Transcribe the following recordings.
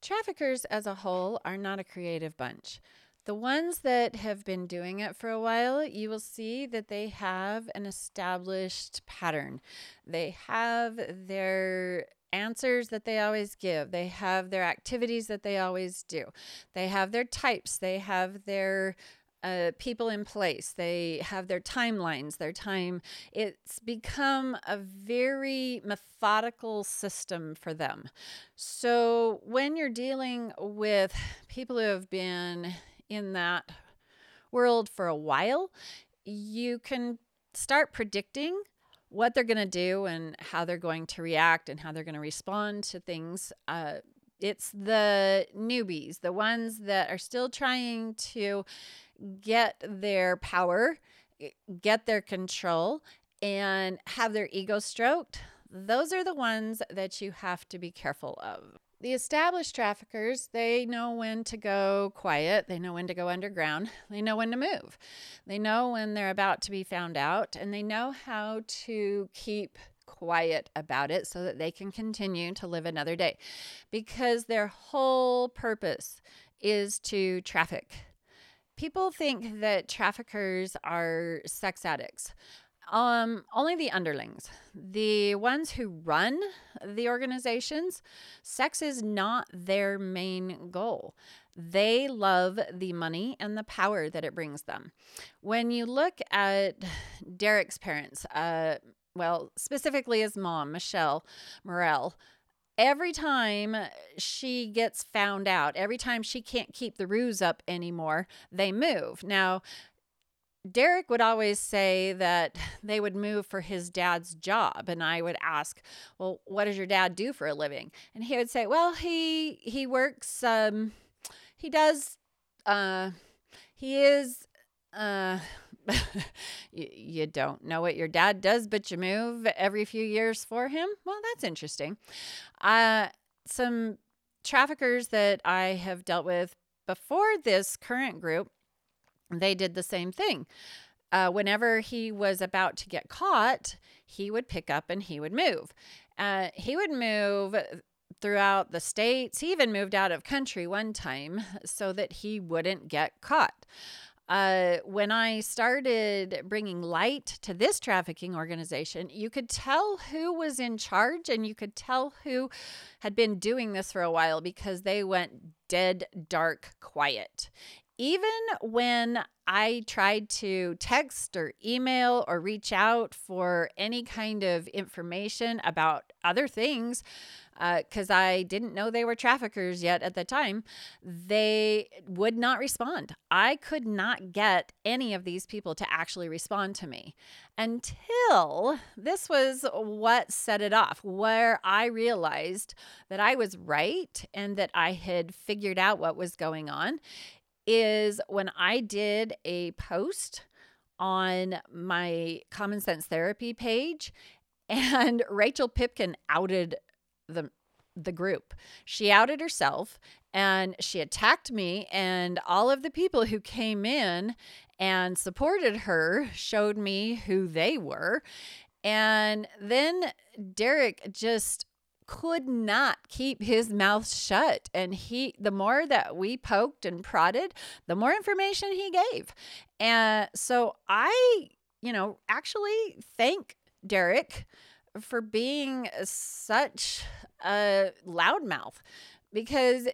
Traffickers as a whole are not a creative bunch. The ones that have been doing it for a while, you will see that they have an established pattern. They have their answers that they always give, they have their activities that they always do, they have their types, they have their uh, people in place. They have their timelines, their time. It's become a very methodical system for them. So when you're dealing with people who have been in that world for a while, you can start predicting what they're going to do and how they're going to react and how they're going to respond to things. Uh, it's the newbies, the ones that are still trying to get their power, get their control, and have their ego stroked. Those are the ones that you have to be careful of. The established traffickers, they know when to go quiet, they know when to go underground, they know when to move, they know when they're about to be found out, and they know how to keep quiet about it so that they can continue to live another day because their whole purpose is to traffic. People think that traffickers are sex addicts. Um, only the underlings, the ones who run the organizations, sex is not their main goal. They love the money and the power that it brings them. When you look at Derek's parents, uh, well, specifically his mom, Michelle Morel, every time she gets found out, every time she can't keep the ruse up anymore, they move. Now, Derek would always say that they would move for his dad's job and I would ask, "Well, what does your dad do for a living?" And he would say, "Well, he he works um he does uh he is uh you, don't know what your dad does, but you move every few years for him. Well, that's interesting. Uh, some traffickers that I have dealt with before this current group they did the same thing. Uh, whenever he was about to get caught, he would pick up and he would move. Uh, he would move throughout the states. He even moved out of country one time so that he wouldn't get caught. Uh, when I started bringing light to this trafficking organization, you could tell who was in charge and you could tell who had been doing this for a while because they went dead, dark, quiet. Even when I tried to text or email or reach out for any kind of information about other things, because uh, I didn't know they were traffickers yet at the time, they would not respond. I could not get any of these people to actually respond to me until this was what set it off, where I realized that I was right and that I had figured out what was going on is when I did a post on my Common Sense Therapy page, and Rachel Pipkin outed the the group. She outed herself and she attacked me and all of the people who came in and supported her showed me who they were. And then Derek just could not keep his mouth shut and he the more that we poked and prodded the more information he gave and so i you know actually thank derek for being such a loudmouth because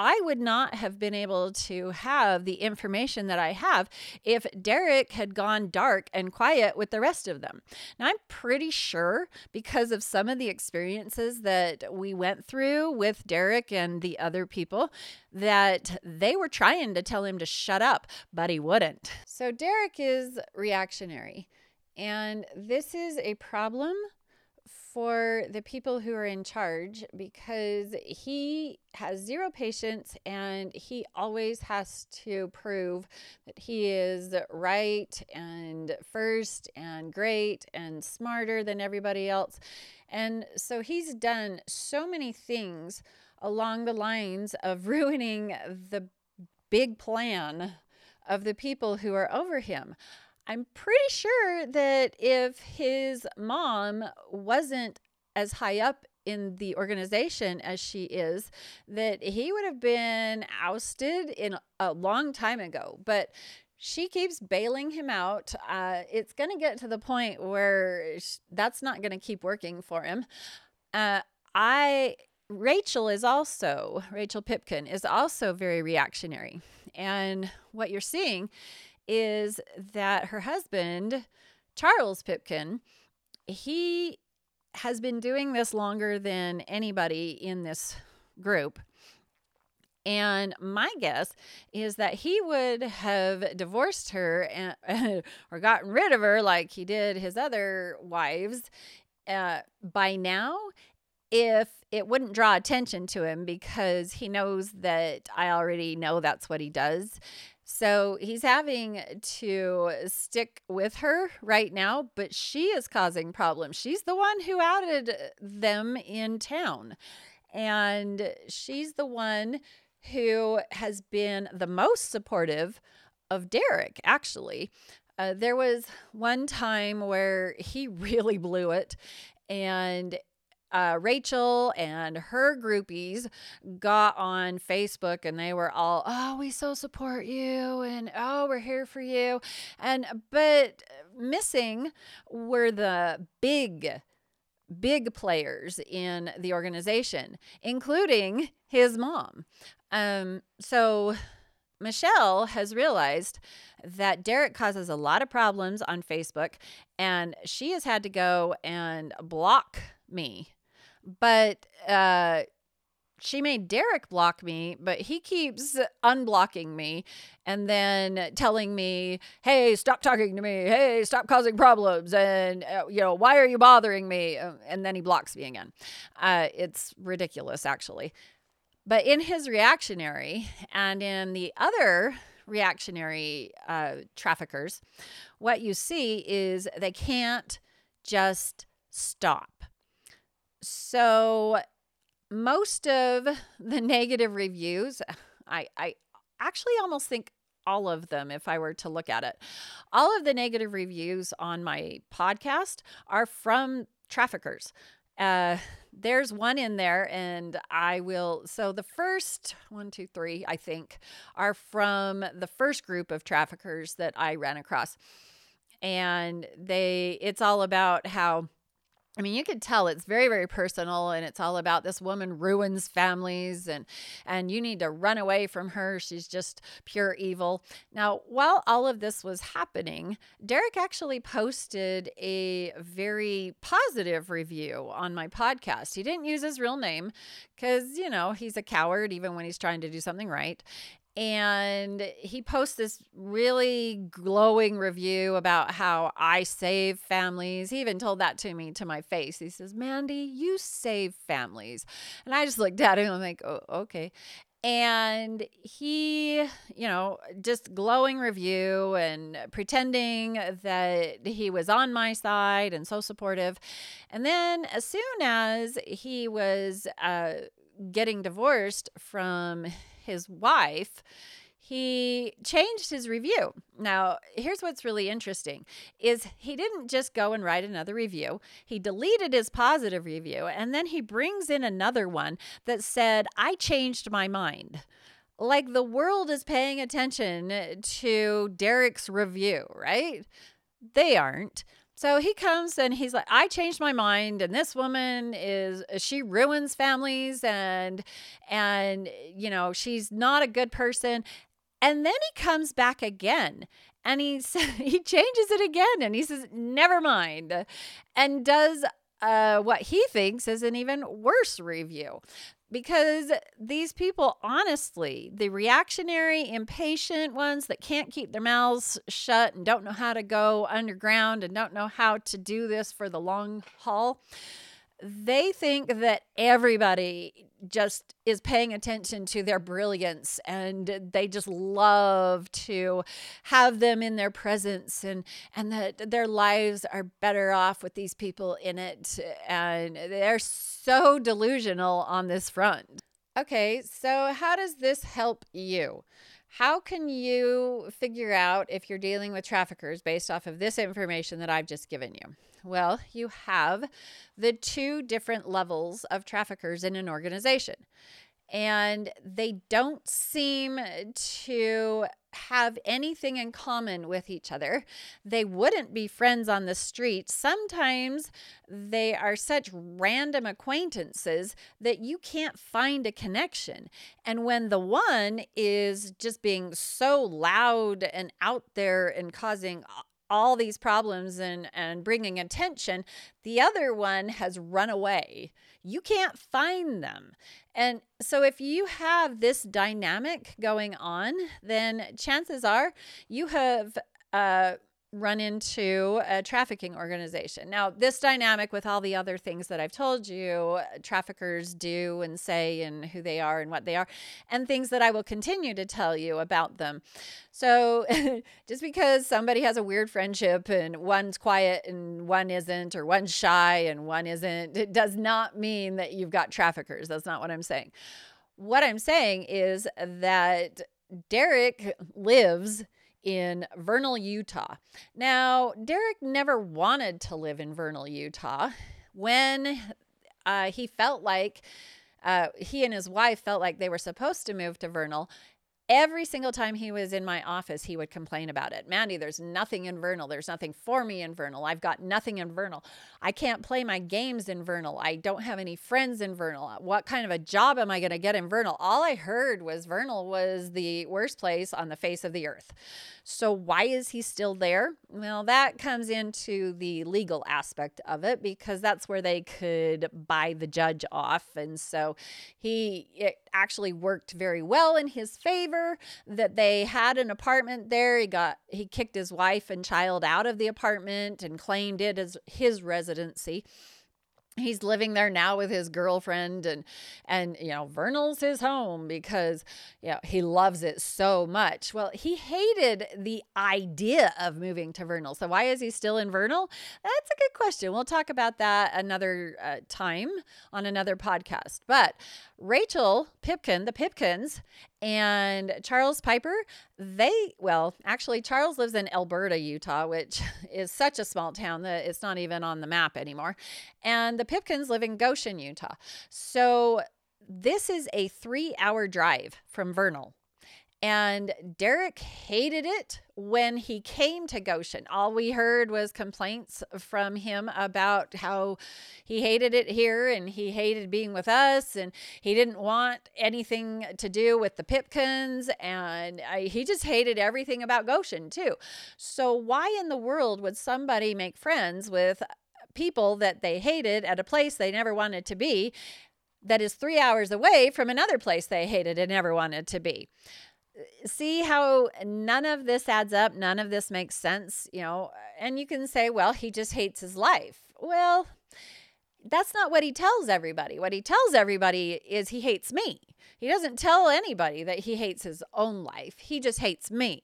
I would not have been able to have the information that I have if Derek had gone dark and quiet with the rest of them. Now, I'm pretty sure because of some of the experiences that we went through with Derek and the other people that they were trying to tell him to shut up, but he wouldn't. So, Derek is reactionary. And this is a problem for the people who are in charge because he has zero patience and he always has to prove that he is right and first and great and smarter than everybody else. And so he's done so many things along the lines of ruining the big plan of the people who are over him. I'm pretty sure that if his mom wasn't as high up in the organization as she is, that he would have been ousted in a long time ago. But she keeps bailing him out. Uh, it's going to get to the point where that's not going to keep working for him. Uh, I Rachel is also Rachel Pipkin is also very reactionary, and what you're seeing is that her husband Charles Pipkin he has been doing this longer than anybody in this group. And my guess is that he would have divorced her and, or gotten rid of her like he did his other wives uh, by now if it wouldn't draw attention to him because he knows that I already know that's what he does. So he's having to stick with her right now, but she is causing problems. She's the one who outed them in town. And she's the one who has been the most supportive of Derek, actually. Uh, there was one time where he really blew it and uh, Rachel and her groupies got on Facebook and they were all, oh, we so support you and oh, we're here for you. And, but missing were the big, big players in the organization, including his mom. Um, so Michelle has realized that Derek causes a lot of problems on Facebook and she has had to go and block me but uh, she made Derek block me, but he keeps unblocking me and then telling me, "Hey, stop talking to me. Hey, stop causing problems." And uh, you know, why are you bothering me? Uh, and then he blocks me again. Uh, it's ridiculous, actually. But in his reactionary and in the other reactionary uh, traffickers, what you see is they can't just stop so most of the negative reviews, I, I actually almost think all of them if I were to look at it. All of the negative reviews on my podcast are from traffickers. Uh, there's one in there, and I will. So the first one, two, three, I think, are from the first group of traffickers that I ran across. And they, it's all about how I mean, you could tell it's very, very personal, and it's all about this woman ruins families, and and you need to run away from her. She's just pure evil. Now, while all of this was happening, Derek actually posted a very positive review on my podcast. He didn't use his real name because you know he's a coward, even when he's trying to do something right and he posts this really glowing review about how I save families. He even told that to me to my face. He says, Mandy, you save families. And I just looked at him and I'm like, oh, okay. And he, you know, just glowing review and pretending that he was on my side and so supportive. And then as soon as he was uh, getting divorced from his wife, he changed his review. Now, here's what's really interesting is he didn't just go and write another review. He deleted his positive review and then he brings in another one that said, "I changed my mind." Like the world is paying attention to Derek's review, right? They aren't. So he comes and he's like, I changed my mind, and this woman is she ruins families, and and you know she's not a good person. And then he comes back again, and he he changes it again, and he says, never mind, and does uh, what he thinks is an even worse review because these people, honestly, the reactionary, impatient ones that can't keep their mouths shut and don't know how to go underground and don't know how to do this for the long haul, they think that everybody just is paying attention to their brilliance and they just love to have them in their presence and and that their lives are better off with these people in it and they're so delusional on this front. Okay, so how does this help you? How can you figure out if you're dealing with traffickers based off of this information that I've just given you? Well, you have the two different levels of traffickers in an organization and they don't seem to have anything in common with each other. They wouldn't be friends on the street. Sometimes they are such random acquaintances that you can't find a connection. And when the one is just being so loud and out there and causing all these problems and and bringing attention the other one has run away. You can't find them. And so if you have this dynamic going on then chances are you have uh, run into a trafficking organization. Now, this dynamic with all the other things that I've told you, uh, traffickers do and say, and who they are and what they are, and things that I will continue to tell you about them. So, just because somebody has a weird friendship and one's quiet and one isn't, or one's shy and one isn't, it does not mean that you've got traffickers. That's not what I'm saying. What I'm saying is that Derek lives in Vernal, Utah. Now, Derek never wanted to live in Vernal, Utah. When uh, he felt like uh, he and his wife felt like they were supposed to move to Vernal, Every single time he was in my office, he would complain about it. Mandy, there's nothing in Vernal. There's nothing for me in Vernal. I've got nothing in Vernal. I can't play my games in Vernal. I don't have any friends in Vernal. Uh, what kind of a job am I going to get in Vernal? All I heard was Vernal was the worst place on the face of the earth. So, why is he still there? Well, that comes into the legal aspect of it because that's where they could buy the judge off. And so he it actually worked very well in his favor that they had an apartment there. He got, he kicked his wife and child out of the apartment and claimed it as his residency. He's living there now with his girlfriend and and you know vernal's his home because you know he loves it so much. Well he hated the idea of moving to vernal. So why is he still in vernal? That's a good question. We'll talk about that another uh, time on another podcast. But rachel pipkin the pipkins and Charles Piper, they, well, actually, Charles lives in Elberta, Utah, which is such a small town that it's not even on the map anymore. And the Pipkins live in Goshen, Utah. So this is a three hour drive from Vernal. And Derek hated it when he came to Goshen. All we heard was complaints from him about how he hated it here and he hated being with us and he didn't want anything to do with the Pipkins and I, he just hated everything about Goshen too. So, why in the world would somebody make friends with people that they hated at a place they never wanted to be? That is three hours away from another place they hated and never wanted to be see how none of this adds up none of this makes sense you know and you can say well he just hates his life. Well that's not what he tells everybody. What he tells everybody is he hates me. He doesn't tell anybody that he hates his own life. He just hates me.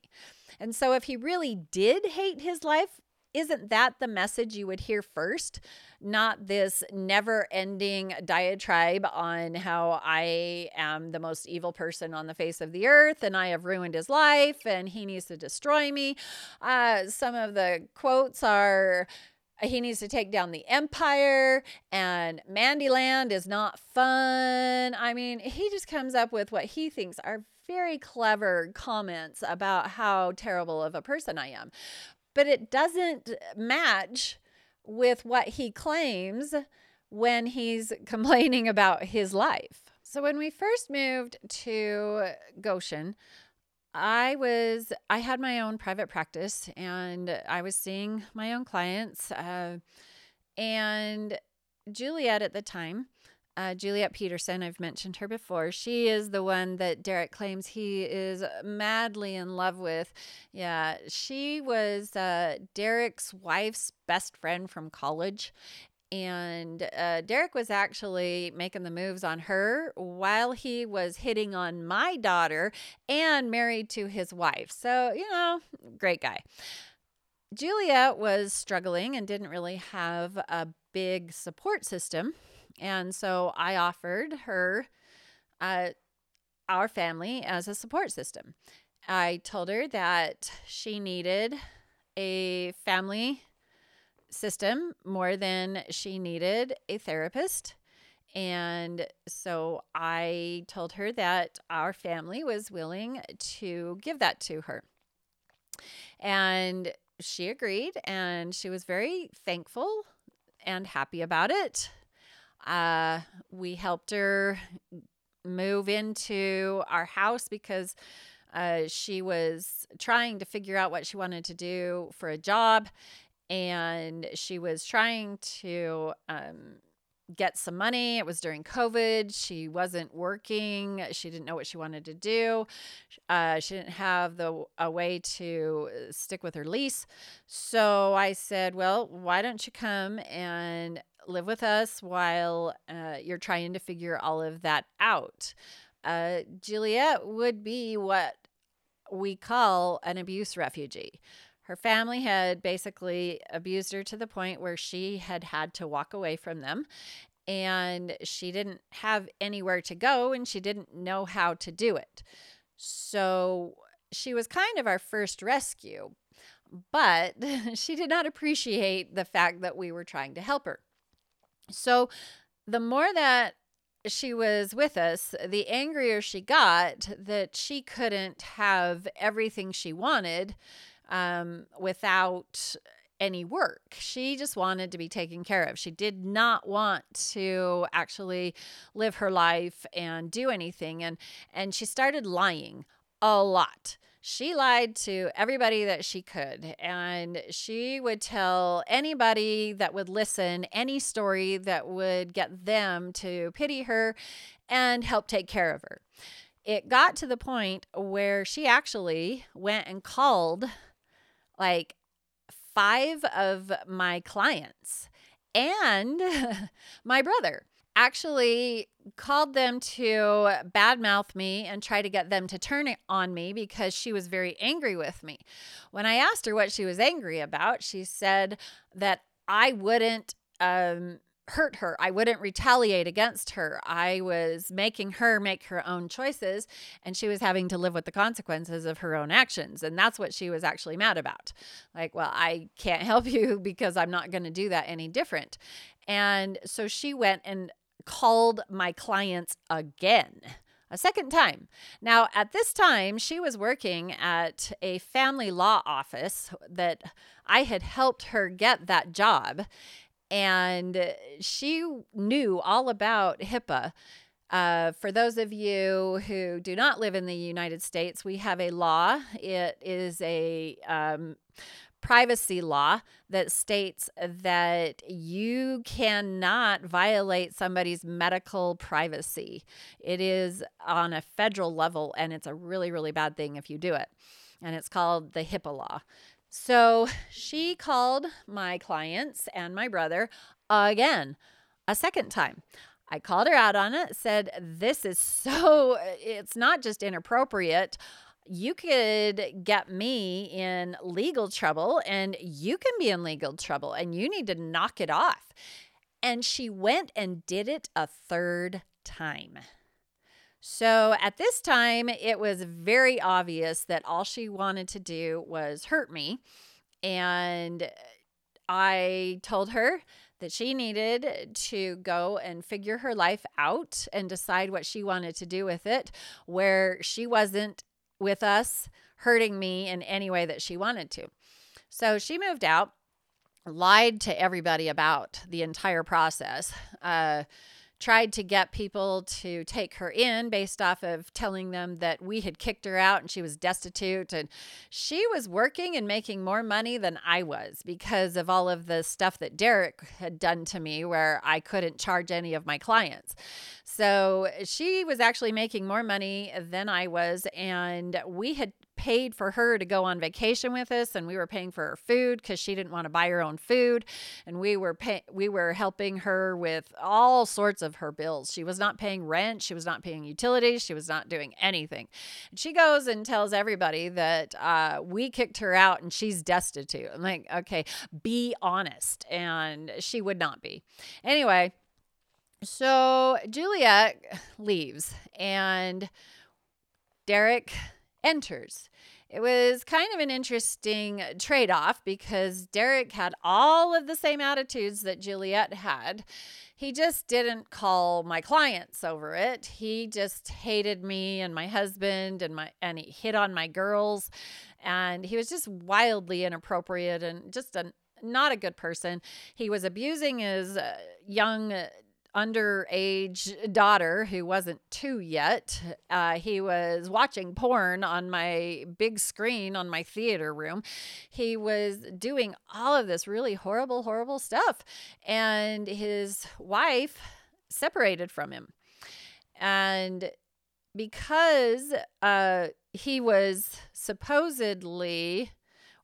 And so if he really did hate his life isn't that the message you would hear first? Not this never ending diatribe on how I am the most evil person on the face of the earth and I have ruined his life and he needs to destroy me. Uh, some of the quotes are, he needs to take down the empire and Mandyland is not fun. I mean, he just comes up with what he thinks are very clever comments about how terrible of a person I am but it doesn't match with what he claims when he's complaining about his life. So when we first moved to Goshen, I was I had my own private practice and I was seeing my own clients uh, and Juliet at the time uh, Juliet Peterson, I've mentioned her before. She is the one that Derek claims he is madly in love with. Yeah, she was uh, Derek's wife's best friend from college. And uh, Derek was actually making the moves on her while he was hitting on my daughter and married to his wife. So, you know, great guy. Juliet was struggling and didn't really have a big support system and so I offered her uh, our family as a support system. I told her that she needed a family system more than she needed a therapist. And so I told her that our family was willing to give that to her. And she agreed, and she was very thankful and happy about it. Uh, we helped her move into our house because uh, she was trying to figure out what she wanted to do for a job and she was trying to um, get some money. It was during COVID. She wasn't working. She didn't know what she wanted to do. Uh, she didn't have the a way to stick with her lease. So I said, "Well, why don't you come and live with us while uh, you're trying to figure all of that out?" Uh, Juliet would be what we call an abuse refugee. Her family had basically abused her to the point where she had had to walk away from them and she didn't have anywhere to go and she didn't know how to do it. So she was kind of our first rescue, but she did not appreciate the fact that we were trying to help her. So the more that she was with us, the angrier she got that she couldn't have everything she wanted um, without any work. She just wanted to be taken care of. She did not want to actually live her life and do anything and and she started lying a lot. She lied to everybody that she could and she would tell anybody that would listen any story that would get them to pity her and help take care of her. It got to the point where she actually went and called like five of my clients and my brother actually called them to badmouth me and try to get them to turn it on me because she was very angry with me. When I asked her what she was angry about, she said that I wouldn't um, hurt her. I wouldn't retaliate against her. I was making her make her own choices and she was having to live with the consequences of her own actions. And that's what she was actually mad about. Like, well, I can't help you because I'm not going to do that any different. And so she went and called my clients again. A second time. Now, at this time, she was working at a family law office that I had helped her get that job and she knew all about HIPAA. Uh, for those of you who do not live in the United States, we have a law. It is a um, privacy law that states that you cannot violate somebody's medical privacy. It is on a federal level, and it's a really, really bad thing if you do it. And it's called the HIPAA law. So she called my clients and my brother again, a second time. I called her out on it, said, This is so, it's not just inappropriate. You could get me in legal trouble, and you can be in legal trouble, and you need to knock it off. And she went and did it a third time. So at this time, it was very obvious that all she wanted to do was hurt me. And I told her that she needed to go and figure her life out and decide what she wanted to do with it, where she wasn't with us hurting me in any way that she wanted to. So she moved out, lied to everybody about the entire process. Uh, tried to get people to take her in based off of telling them that we had kicked her out and she was destitute. And she was working and making more money than I was because of all of the stuff that Derek had done to me where I couldn't charge any of my clients. So she was actually making more money than I was. And we had paid for her to go on vacation with us and we were paying for her food because she didn't want to buy her own food. And we were pay- we were helping her with all sorts of her bills. She was not paying rent she was not paying utilities she was not doing anything. And she goes and tells everybody that uh, we kicked her out and she's destitute. I'm like okay be honest. And she would not be. Anyway so juliet leaves and derek enters. It was kind of an interesting trade off because Derek had all of the same attitudes that Juliet had. He just didn't call my clients over it. He just hated me and my husband and my and he hit on my girls and he was just wildly inappropriate and just a not a good person. He was abusing his uh, young underage daughter who wasn't two yet. Uh, he was watching porn on my big screen on my theater room. He was doing all of this really horrible, horrible stuff. And his wife separated from him. And because uh, he was supposedly,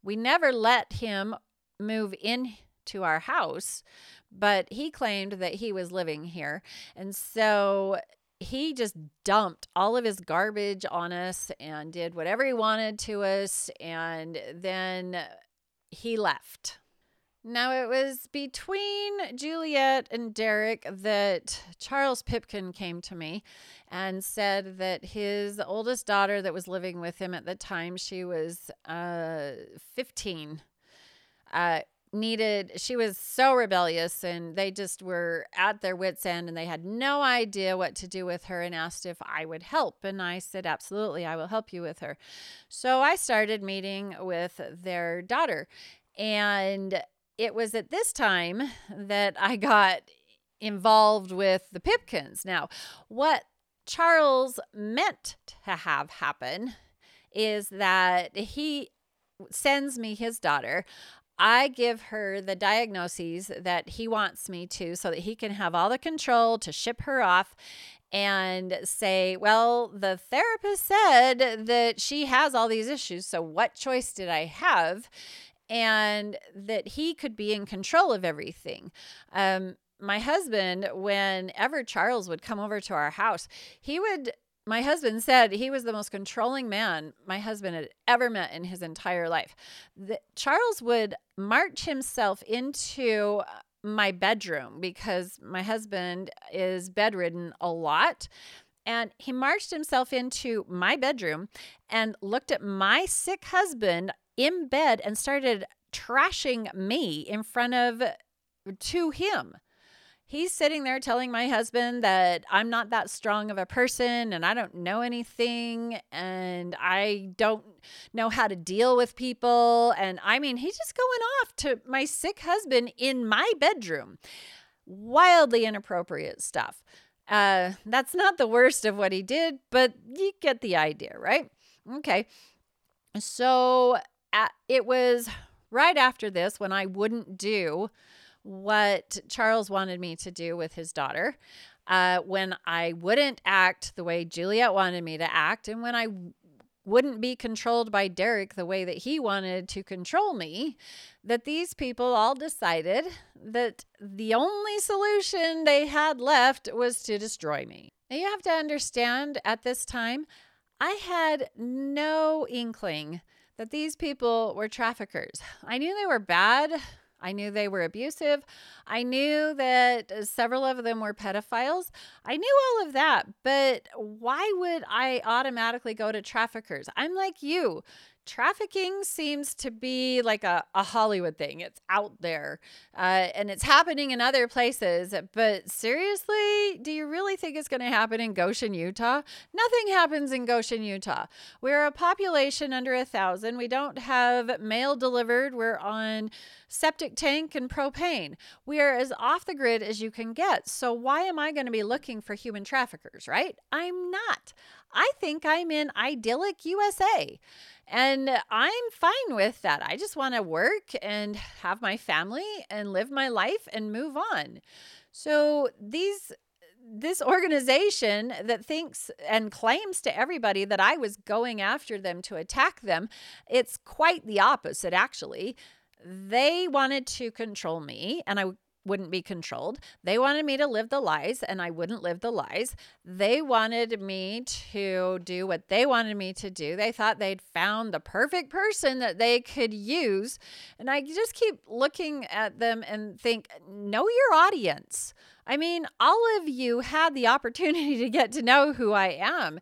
we never let him move into our house but he claimed that he was living here. And so he just dumped all of his garbage on us and did whatever he wanted to us. And then he left. Now, it was between Juliet and Derek that Charles Pipkin came to me and said that his oldest daughter, that was living with him at the time, she was uh, 15, uh, needed she was so rebellious and they just were at their wits end and they had no idea what to do with her and asked if I would help and I said absolutely I will help you with her. So I started meeting with their daughter and it was at this time that I got involved with the Pipkins. Now, what Charles meant to have happen is that he sends me his daughter. I give her the diagnoses that he wants me to so that he can have all the control to ship her off and say, well, the therapist said that she has all these issues. So what choice did I have? And that he could be in control of everything. Um, my husband, whenever Charles would come over to our house, he would my husband said he was the most controlling man my husband had ever met in his entire life. The, Charles would march himself into uh, my bedroom because my husband is bedridden a lot. And he marched himself into my bedroom and looked at my sick husband in bed and started trashing me in front of to him he's sitting there telling my husband that I'm not that strong of a person and I don't know anything and I don't know how to deal with people. And I mean, he's just going off to my sick husband in my bedroom. Wildly inappropriate stuff. Uh, that's not the worst of what he did, but you get the idea, right? Okay. So uh, it was right after this when I wouldn't do what Charles wanted me to do with his daughter. Uh, when I wouldn't act the way Juliet wanted me to act, and when I wouldn't be controlled by Derek the way that he wanted to control me, that these people all decided that the only solution they had left was to destroy me. Now, you have to understand at this time, I had no inkling that these people were traffickers. I knew they were bad. I knew they were abusive. I knew that uh, several of them were pedophiles. I knew all of that, but why would I automatically go to traffickers? I'm like you trafficking seems to be like a, a Hollywood thing. It's out there uh, and it's happening in other places. But seriously, do you really think it's going to happen in Goshen, Utah? Nothing happens in Goshen, Utah. We're a population under a thousand. We don't have mail delivered. We're on septic tank and propane. We are as off the grid as you can get. So why am I going to be looking for human traffickers, right? I'm not. I think I'm in idyllic USA. And I'm fine with that. I just want to work and have my family and live my life and move on. So these this organization that thinks and claims to everybody that I was going after them to attack them, it's quite the opposite actually. They wanted to control me and I wouldn't be controlled. They wanted me to live the lies and I wouldn't live the lies. They wanted me to do what they wanted me to do. They thought they'd found the perfect person that they could use. And I just keep looking at them and think, know your audience. I mean, all of you had the opportunity to get to know who I am.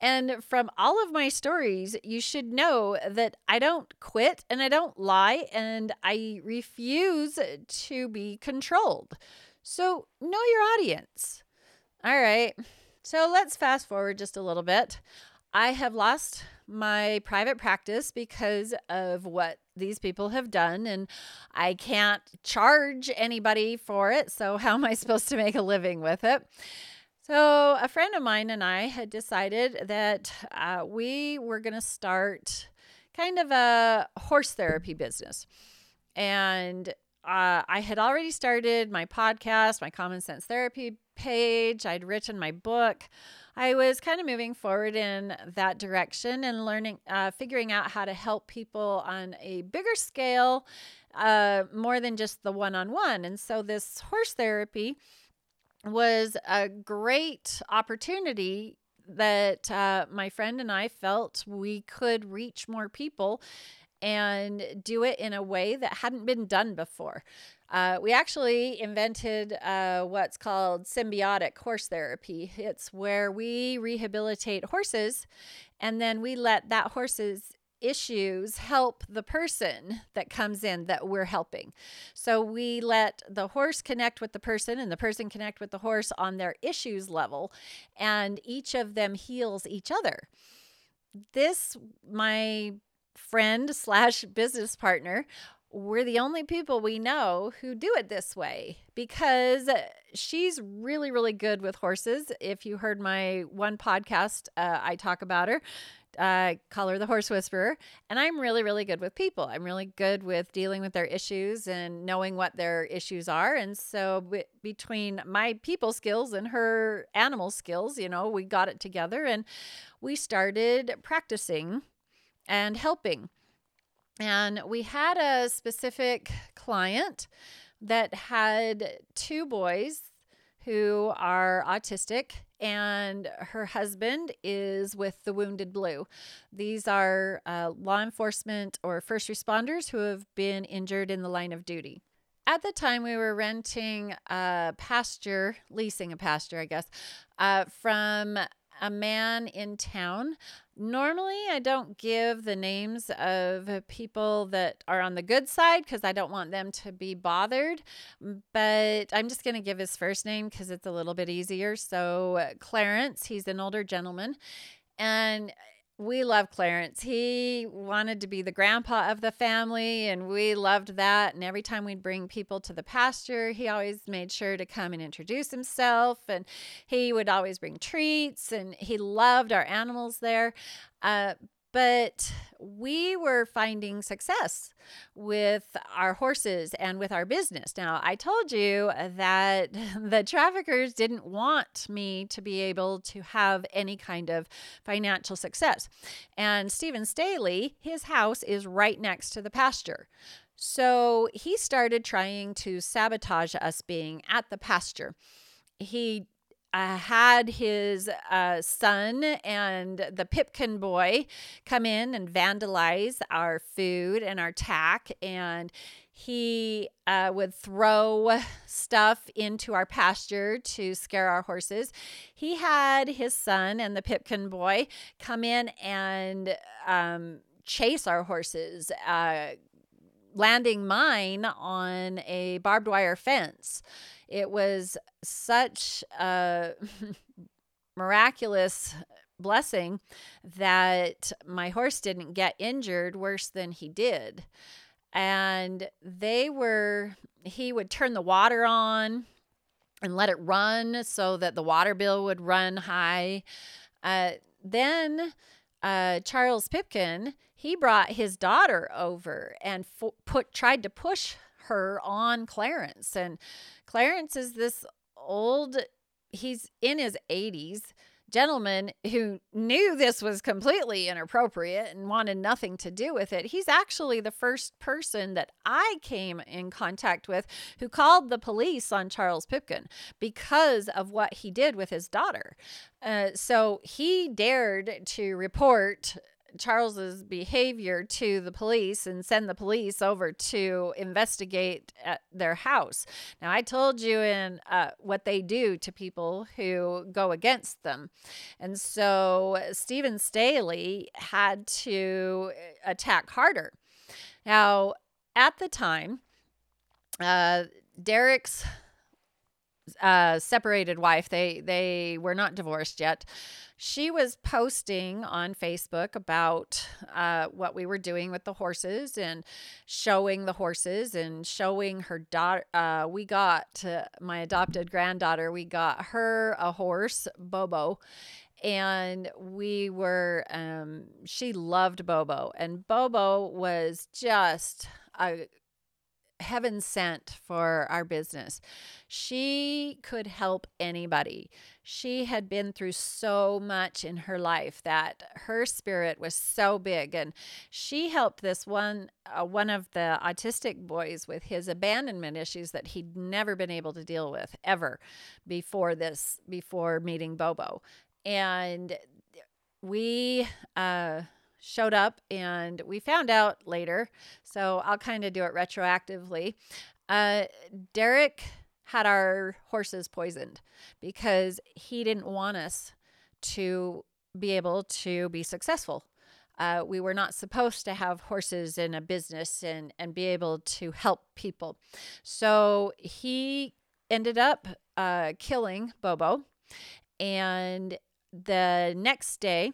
And from all of my stories, you should know that I don't quit and I don't lie and I refuse to be controlled. So, know your audience. All right. So, let's fast forward just a little bit. I have lost my private practice because of what these people have done, and I can't charge anybody for it. So, how am I supposed to make a living with it? So, a friend of mine and I had decided that uh, we were going to start kind of a horse therapy business. And uh, I had already started my podcast, my Common Sense Therapy page, I'd written my book. I was kind of moving forward in that direction and learning, uh, figuring out how to help people on a bigger scale, uh, more than just the one on one. And so, this horse therapy was a great opportunity that uh, my friend and I felt we could reach more people and do it in a way that hadn't been done before. Uh, we actually invented uh, what's called symbiotic horse therapy. It's where we rehabilitate horses and then we let that horse's issues help the person that comes in that we're helping. So we let the horse connect with the person and the person connect with the horse on their issues level, and each of them heals each other. This, my friend slash business partner, we're the only people we know who do it this way because she's really, really good with horses. If you heard my one podcast, uh, I talk about her uh, call her the horse whisperer. And I'm really, really good with people. I'm really good with dealing with their issues and knowing what their issues are. And so b- between my people skills and her animal skills, you know, we got it together and we started practicing and helping. And we had a specific client that had two boys who are autistic and her husband is with the Wounded Blue. These are uh, law enforcement or first responders who have been injured in the line of duty. At the time, we were renting a pasture, leasing a pasture, I guess, uh, from a man in town. Normally, I don't give the names of uh, people that are on the good side because I don't want them to be bothered. But I'm just going to give his first name because it's a little bit easier. So, Clarence, he's an older gentleman. And we love Clarence. He wanted to be the grandpa of the family, and we loved that. And every time we'd bring people to the pasture, he always made sure to come and introduce himself. And he would always bring treats, and he loved our animals there. Uh, but we were finding success with our horses and with our business. Now, I told you that the traffickers didn't want me to be able to have any kind of financial success. And Stephen Staley, his house is right next to the pasture. So he started trying to sabotage us being at the pasture. He uh, had his uh, son and the Pipkin boy come in and vandalize our food and our tack. And he uh, would throw stuff into our pasture to scare our horses. He had his son and the Pipkin boy come in and um, chase our horses, uh, landing mine on a barbed wire fence. It was such a miraculous blessing that my horse didn't get injured worse than he did. And they were, he would turn the water on and let it run so that the water bill would run high. Uh, then uh, Charles Pipkin, he brought his daughter over and put tried to push her on Clarence. And Clarence is this old, he's in his 80s gentleman who knew this was completely inappropriate and wanted nothing to do with it. He's actually the first person that I came in contact with who called the police on Charles Pipkin because of what he did with his daughter. Uh, so he dared to report Charles's behavior to the police and send the police over to investigate at their house. Now, I told you in uh, what they do to people who go against them. And so Stephen Staley had to attack harder. Now, at the time, uh, Derek's uh, separated wife, they they were not divorced yet. She was posting on Facebook about uh, what we were doing with the horses and showing the horses and showing her daughter. Uh, we got uh, my adopted granddaughter. We got her a horse, Bobo, and we were um, she loved bobo and bobo was just a heaven sent for our business. She could help anybody. She had been through so much in her life that her spirit was so big and she helped this one uh, one of the autistic boys with his abandonment issues that he'd never been able to deal with ever before this before meeting Bobo. And we uh showed up and we found out later. So I'll kind of do it retroactively. Uh, Derek had our horses poisoned because he didn't want us to be able to be successful. Uh, we were not supposed to have horses in a business and, and be able to help people. So he ended up uh, killing Bobo. And the next day,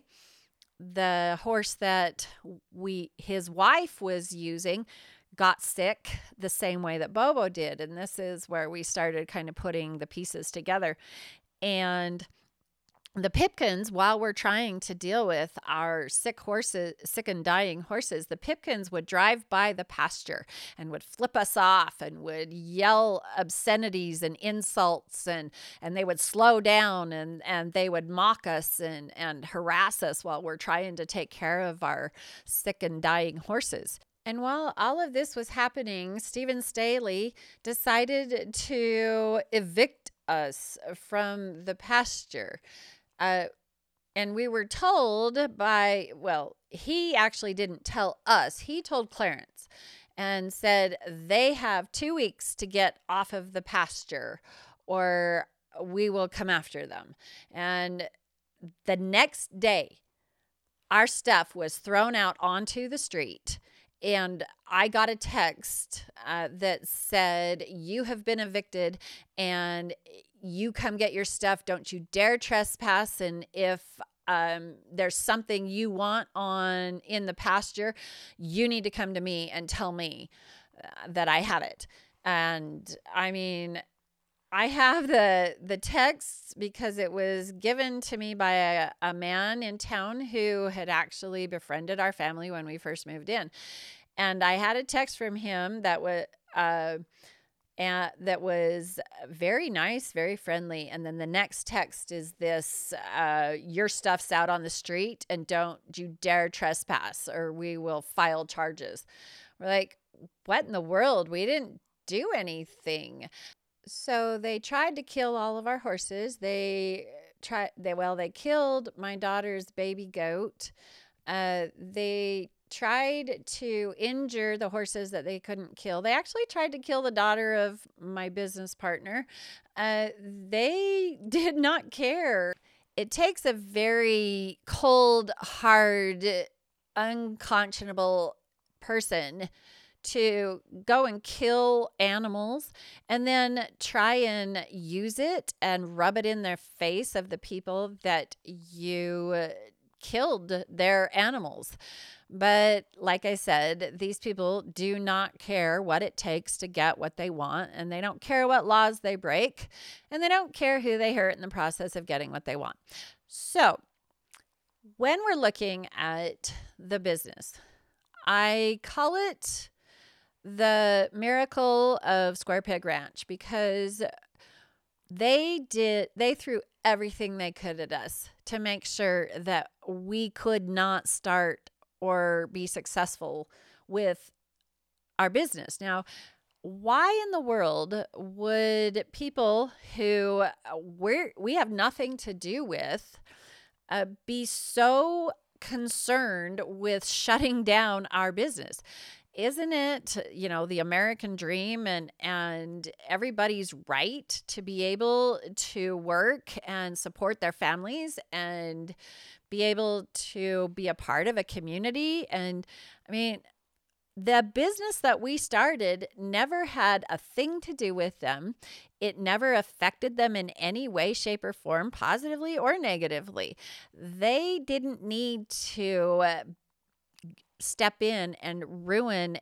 the horse that we his wife was using got sick the same way that Bobo did and this is where we started kind of putting the pieces together. And the Pipkins, while we're trying to deal with our sick horses, sick and dying horses, the Pipkins would drive by the pasture and would flip us off and would yell obscenities and insults and and they would slow down and and they would mock us and and harass us while we're trying to take care of our sick and dying horses. And while all of this was happening, Stephen Staley decided to evict us from the pasture. Uh, and we were told by, well, he actually didn't tell us, he told Clarence and said they have two weeks to get off of the pasture or we will come after them. And the next day, our stuff was thrown out onto the street. And I got a text uh, that said, You have been evicted and you come get your stuff. Don't you dare trespass. And if um, there's something you want on in the pasture, you need to come to me and tell me uh, that I have it. And I mean, I have the the text because it was given to me by a, a man in town who had actually befriended our family when we first moved in, and I had a text from him that was. Uh, and that was very nice, very friendly. And then the next text is this uh, Your stuff's out on the street and don't you dare trespass or we will file charges. We're like, What in the world? We didn't do anything. So they tried to kill all of our horses. They tried, they, well, they killed my daughter's baby goat. Uh, they tried to injure the horses that they couldn't kill. They actually tried to kill the daughter of my business partner. Uh, they did not care. It takes a very cold, hard, unconscionable person to go and kill animals and then try and use it and rub it in their face of the people that you killed their animals. But like I said, these people do not care what it takes to get what they want, and they don't care what laws they break, and they don't care who they hurt in the process of getting what they want. So, when we're looking at the business, I call it the miracle of Square Peg Ranch because they did they threw everything they could at us to make sure that we could not start or be successful with our business. Now, why in the world would people who uh, we we have nothing to do with uh, be so concerned with shutting down our business isn't it you know the american dream and and everybody's right to be able to work and support their families and be able to be a part of a community and i mean the business that we started never had a thing to do with them. It never affected them in any way, shape, or form, positively or negatively. They didn't need to step in and ruin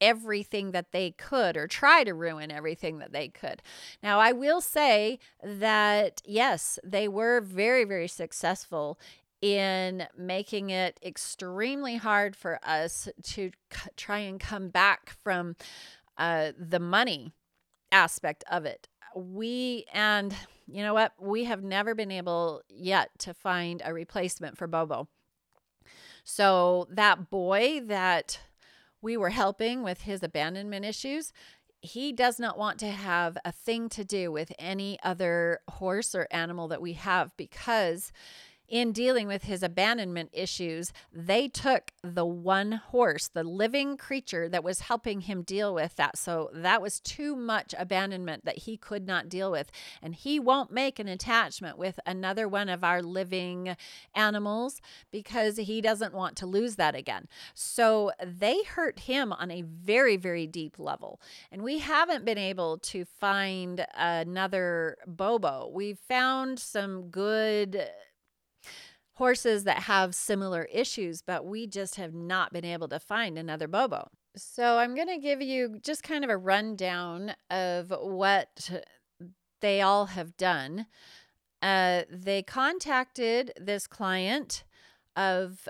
everything that they could or try to ruin everything that they could. Now, I will say that yes, they were very, very successful in making it extremely hard for us to c- try and come back from uh, the money aspect of it. We, and you know what? We have never been able yet to find a replacement for Bobo. So that boy that we were helping with his abandonment issues, he does not want to have a thing to do with any other horse or animal that we have because in dealing with his abandonment issues, they took the one horse, the living creature that was helping him deal with that. So that was too much abandonment that he could not deal with. And he won't make an attachment with another one of our living animals because he doesn't want to lose that again. So they hurt him on a very, very deep level. And we haven't been able to find another Bobo. We've found some good horses that have similar issues, but we just have not been able to find another Bobo. So I'm going to give you just kind of a rundown of what they all have done. Uh, they contacted this client of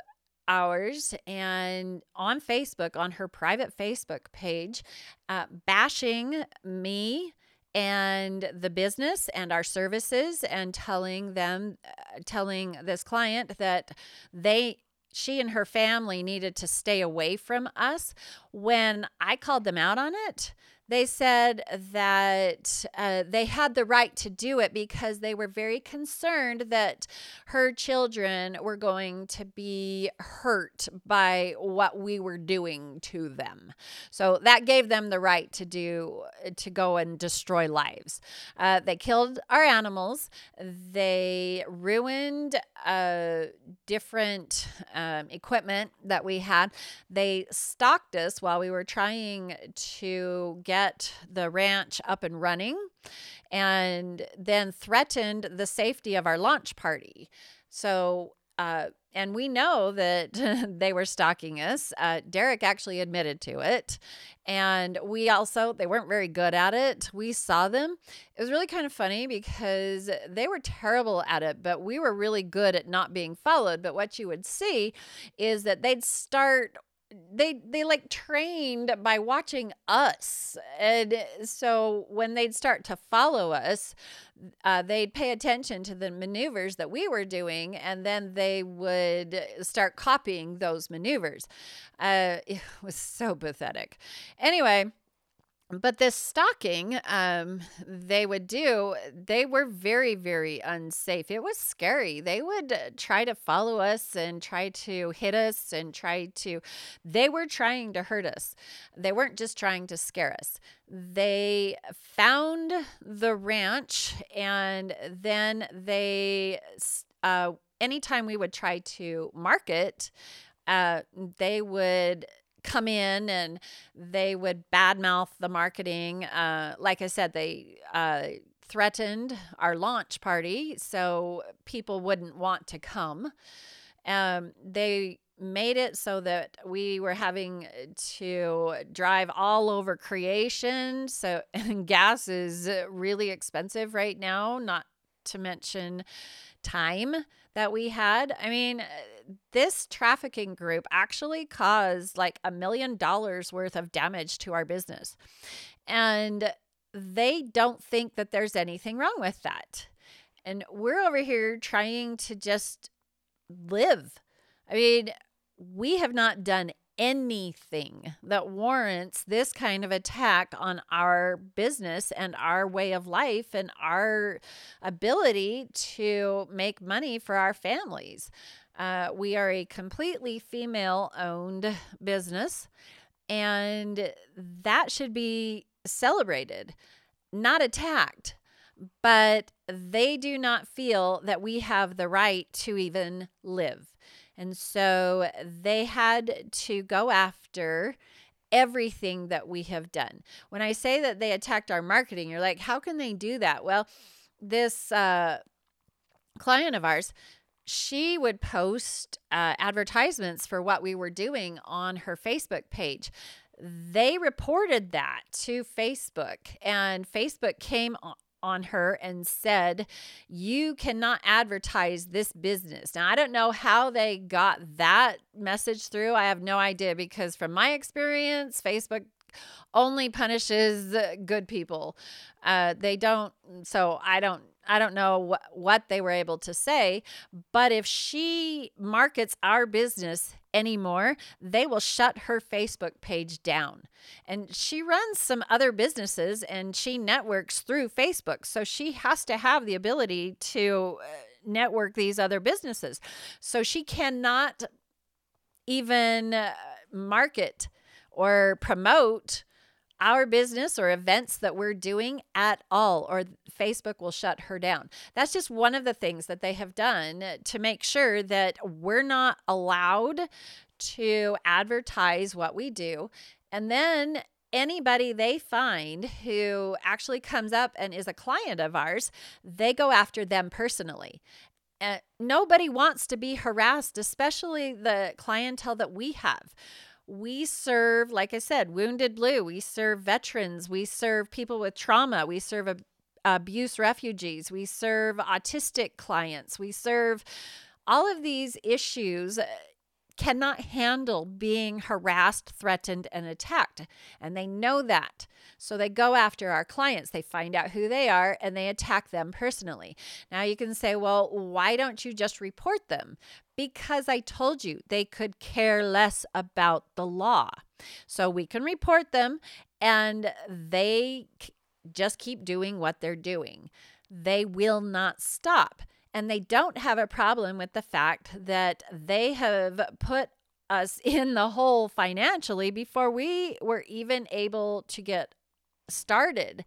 ours and on Facebook, on her private Facebook page, uh, bashing me and the business and our services and telling them uh, telling this client that they she and her family needed to stay away from us when i called them out on it they said that uh, they had the right to do it because they were very concerned that her children were going to be hurt by what we were doing to them. So that gave them the right to do to go and destroy lives. Uh, they killed our animals. They ruined uh, different um, equipment that we had. They stalked us while we were trying to get the ranch up and running and then threatened the safety of our launch party. So, uh, and we know that they were stalking us. Uh, Derek actually admitted to it. And we also, they weren't very good at it. We saw them. It was really kind of funny because they were terrible at it, but we were really good at not being followed. But what you would see is that they'd start they they like trained by watching us. And so when they'd start to follow us uh, they'd pay attention to the maneuvers that we were doing and then they would start copying those maneuvers. Uh, it was so pathetic. Anyway but this stalking um, they would do they were very very unsafe. It was scary. They would uh, try to follow us and try to hit us and try to they were trying to hurt us. They weren't just trying to scare us. They found the ranch and then they uh, anytime we would try to market uh, they would come in and they would badmouth the marketing. Uh, like I said, they uh, threatened our launch party so people wouldn't want to come. Um, they made it so that we were having to drive all over creation. So gas is really expensive right now, not to mention time that we had. I mean, this trafficking group actually caused like a million dollars worth of damage to our business. And they don't think that there's anything wrong with that. And we're over here trying to just live. I mean, we have not done anything that warrants this kind of attack on our business and our way of life and our ability to make money for our families. Uh, we are a completely female owned business, and that should be celebrated, not attacked. But they do not feel that we have the right to even live. And so they had to go after everything that we have done. When I say that they attacked our marketing, you're like, how can they do that? Well, this uh, client of ours, she would post uh, advertisements for what we were doing on her Facebook page. They reported that to Facebook, and Facebook came on her and said, You cannot advertise this business. Now, I don't know how they got that message through. I have no idea because, from my experience, Facebook only punishes good people. Uh, they don't, so I don't I don't know what, what they were able to say, but if she markets our business anymore, they will shut her Facebook page down. And she runs some other businesses and she networks through Facebook. So she has to have the ability to uh, network these other businesses. So she cannot even uh, market or promote our business or events that we're doing at all, or Facebook will shut her down. That's just one of the things that they have done to make sure that we're not allowed to advertise what we do. And then anybody they find who actually comes up and is a client of ours, they go after them personally. Uh, nobody wants to be harassed, especially the clientele that we have we serve, like I said, Wounded Blue. We serve veterans. We serve people with trauma. We serve ab- abuse refugees. We serve autistic clients. We serve all of these issues eh, cannot handle being harassed, threatened, and attacked. And they know that. So they go after our clients. They find out who they are and they attack them personally. Now you can say, well, why don't you just report them? Because I told you they could care less about the law. So we can report them and they just keep doing what they're doing. They will not stop. And they don't have a problem with the fact that they have put us in the hole financially before we were even able to get started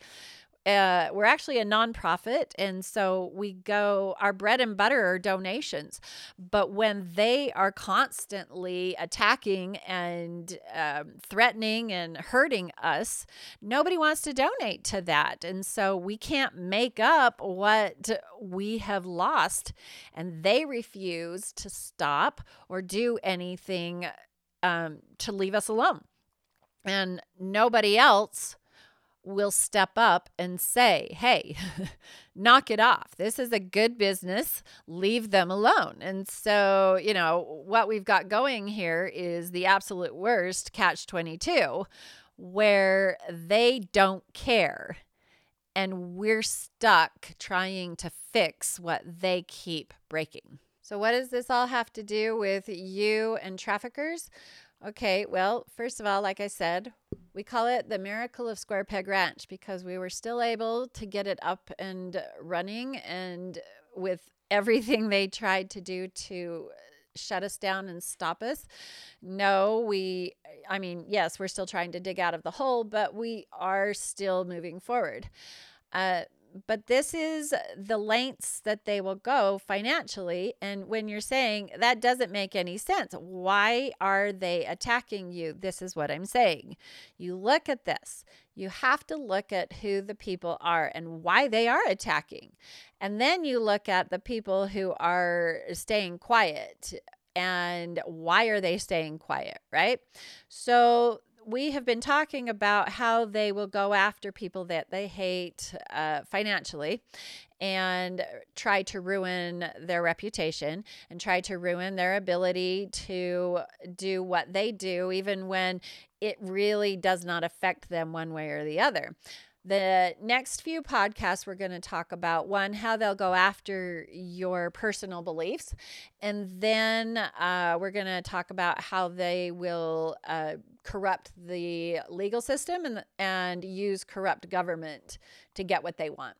uh, we're actually a nonprofit, and so we go. Our bread and butter are donations, but when they are constantly attacking and um, threatening and hurting us, nobody wants to donate to that, and so we can't make up what we have lost, and they refuse to stop or do anything um, to leave us alone, and nobody else will step up and say, hey, knock it off. This is a good business. Leave them alone. And so, you know, what we've got going here is the absolute worst catch 22, where they don't care. And we're stuck trying to fix what they keep breaking. So, what does this all have to do with you and traffickers? Okay, well, first of all, like I said, we call it the miracle of Square Peg Ranch because we were still able to get it up and running and with everything they tried to do to shut us down and stop us. No, we, I mean, yes, we're still trying to dig out of the hole, but we are still moving forward. Uh, but this is the lengths that they will go financially. And when you're saying that doesn't make any sense, why are they attacking you? This is what I'm saying. You look at this, you have to look at who the people are and why they are attacking. And then you look at the people who are staying quiet and why are they staying quiet, right? So we have been talking about how they will go after people that they hate uh, financially and try to ruin their reputation and try to ruin their ability to do what they do, even when it really does not affect them one way or the other. The next few podcasts, we're going to talk about one, how they'll go after your personal beliefs. And then uh, we're going to talk about how they will uh, corrupt the legal system and, and use corrupt government to get what they want.